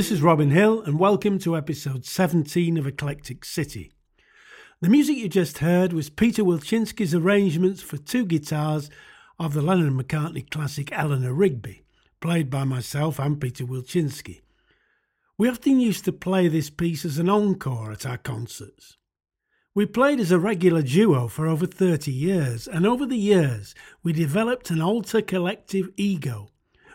this is Robin Hill, and welcome to episode 17 of Eclectic City. The music you just heard was Peter Wilczynski's arrangements for two guitars of the Lennon McCartney classic Eleanor Rigby, played by myself and Peter Wilczynski. We often used to play this piece as an encore at our concerts. We played as a regular duo for over 30 years, and over the years we developed an alter collective ego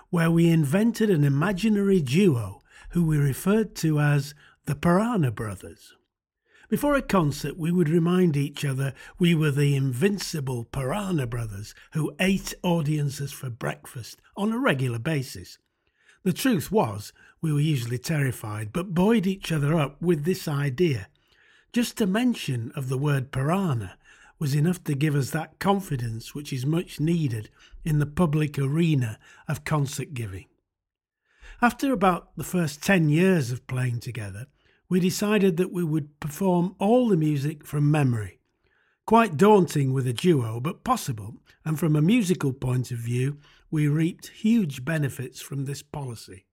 where we invented an imaginary duo who we referred to as the Piranha Brothers. Before a concert, we would remind each other we were the invincible Piranha Brothers who ate audiences for breakfast on a regular basis. The truth was, we were usually terrified, but buoyed each other up with this idea. Just a mention of the word piranha was enough to give us that confidence which is much needed in the public arena of concert giving. After about the first 10 years of playing together, we decided that we would perform all the music from memory. Quite daunting with a duo, but possible, and from a musical point of view, we reaped huge benefits from this policy.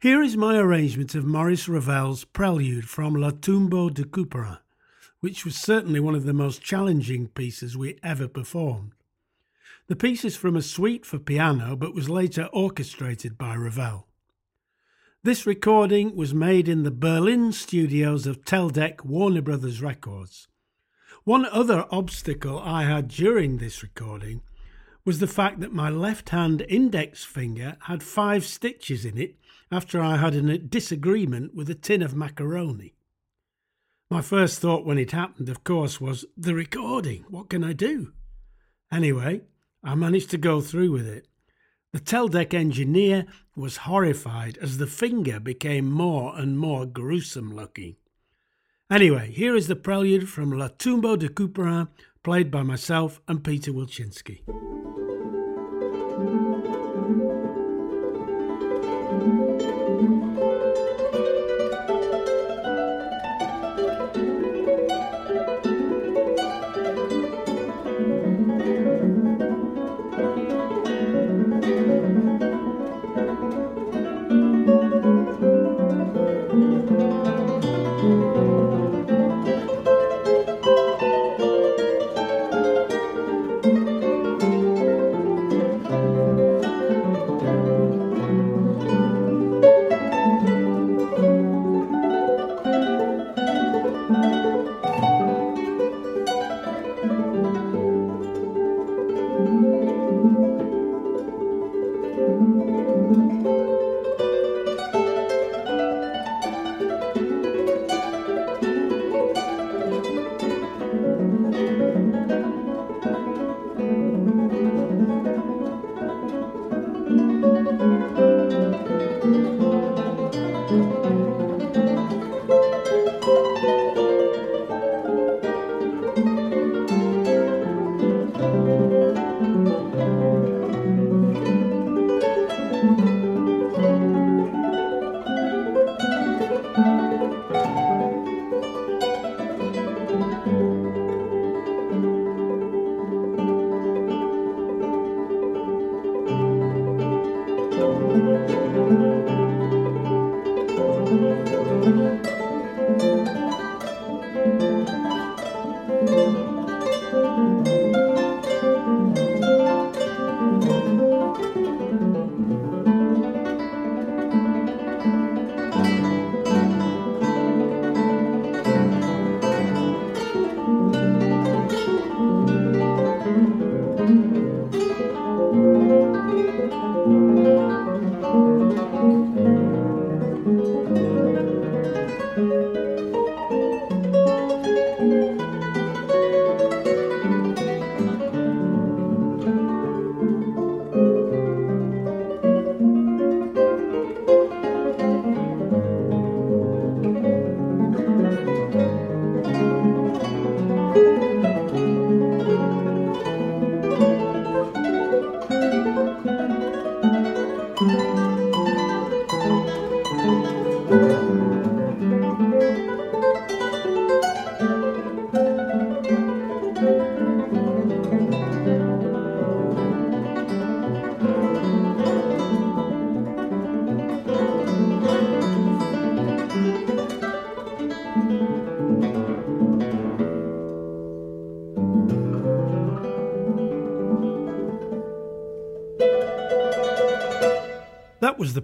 Here is my arrangement of Maurice Ravel's prelude from Le Tombeau de Couperin, which was certainly one of the most challenging pieces we ever performed. The piece is from a suite for piano, but was later orchestrated by Ravel. This recording was made in the Berlin studios of Teldec Warner Brothers Records. One other obstacle I had during this recording was the fact that my left hand index finger had five stitches in it after I had a disagreement with a tin of macaroni. My first thought when it happened, of course, was the recording. What can I do? Anyway, I managed to go through with it. The Teldec engineer was horrified as the finger became more and more gruesome looking. Anyway, here is the prelude from Le Tombeau de Couperin, played by myself and Peter Wilczynski.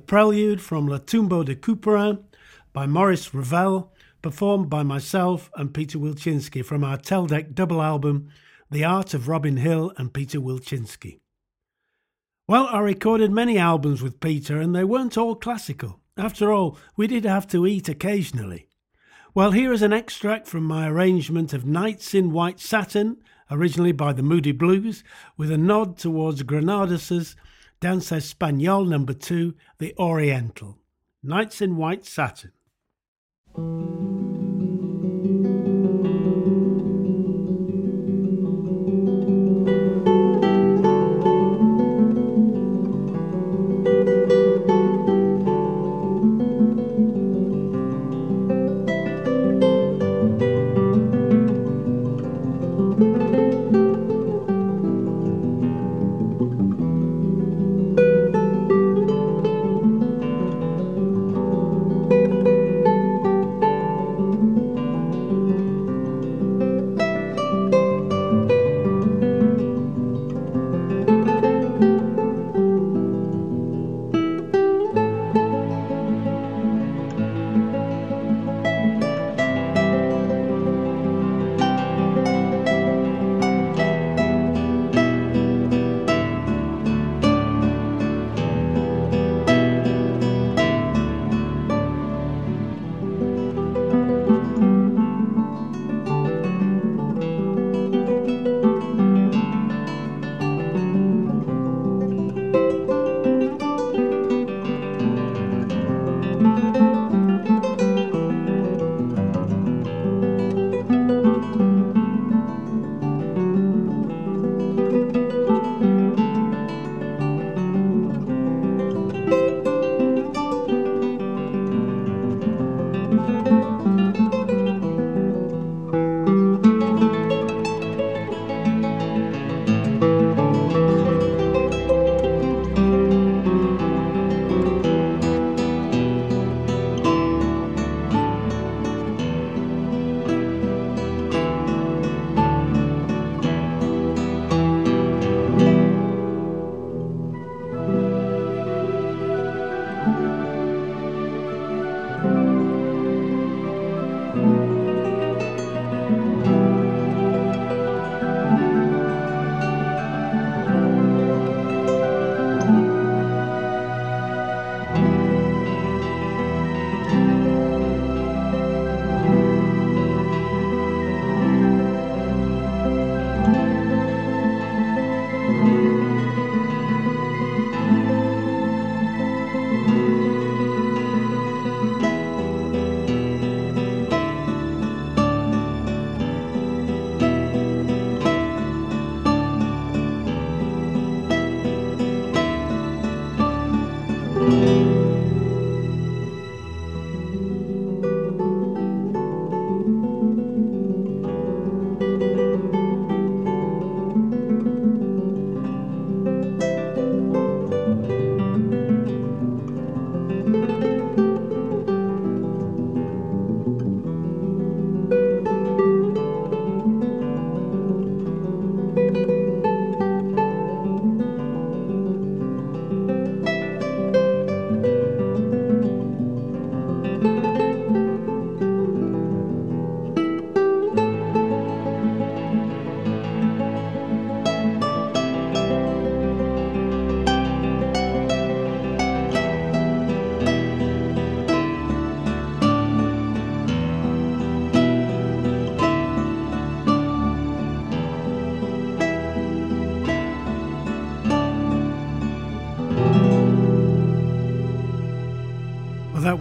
prelude from Le Tombeau de Couperin by Maurice Ravel, performed by myself and Peter Wilczynski from our Teldec double album, The Art of Robin Hill and Peter Wilczynski. Well, I recorded many albums with Peter and they weren't all classical. After all, we did have to eat occasionally. Well, here is an extract from my arrangement of Nights in White Satin, originally by the Moody Blues, with a nod towards Granados's Danza Español number 2, The Oriental. Nights in White Satin.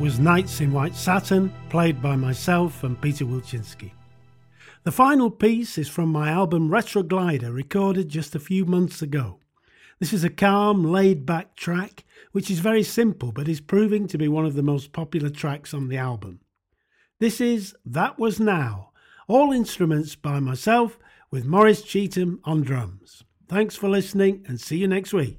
Was Nights in White Satin, played by myself and Peter Wilczynski. The final piece is from my album Retroglider, recorded just a few months ago. This is a calm, laid back track, which is very simple but is proving to be one of the most popular tracks on the album. This is That Was Now, all instruments by myself with Morris Cheetham on drums. Thanks for listening and see you next week.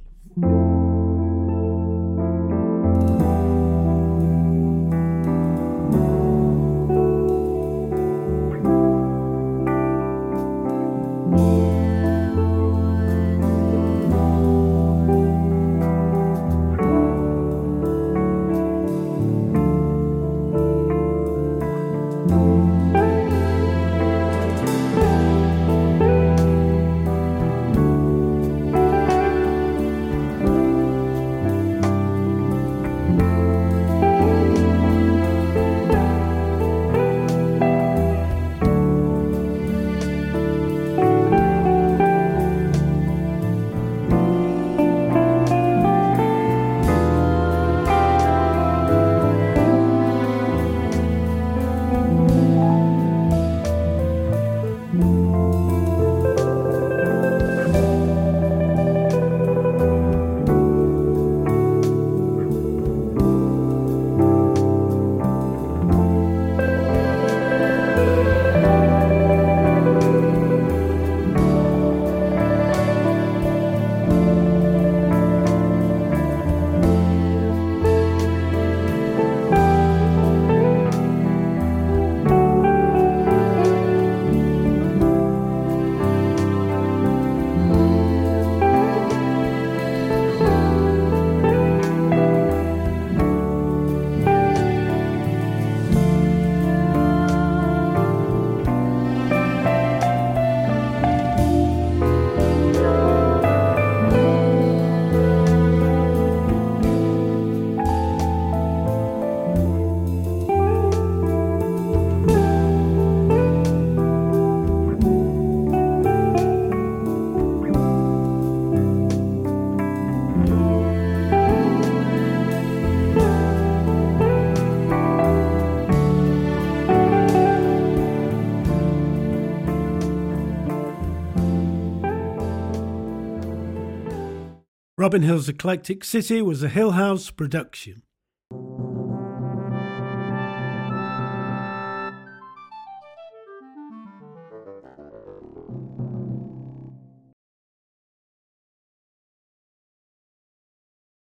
Robin Hill's Eclectic City was a Hill House production.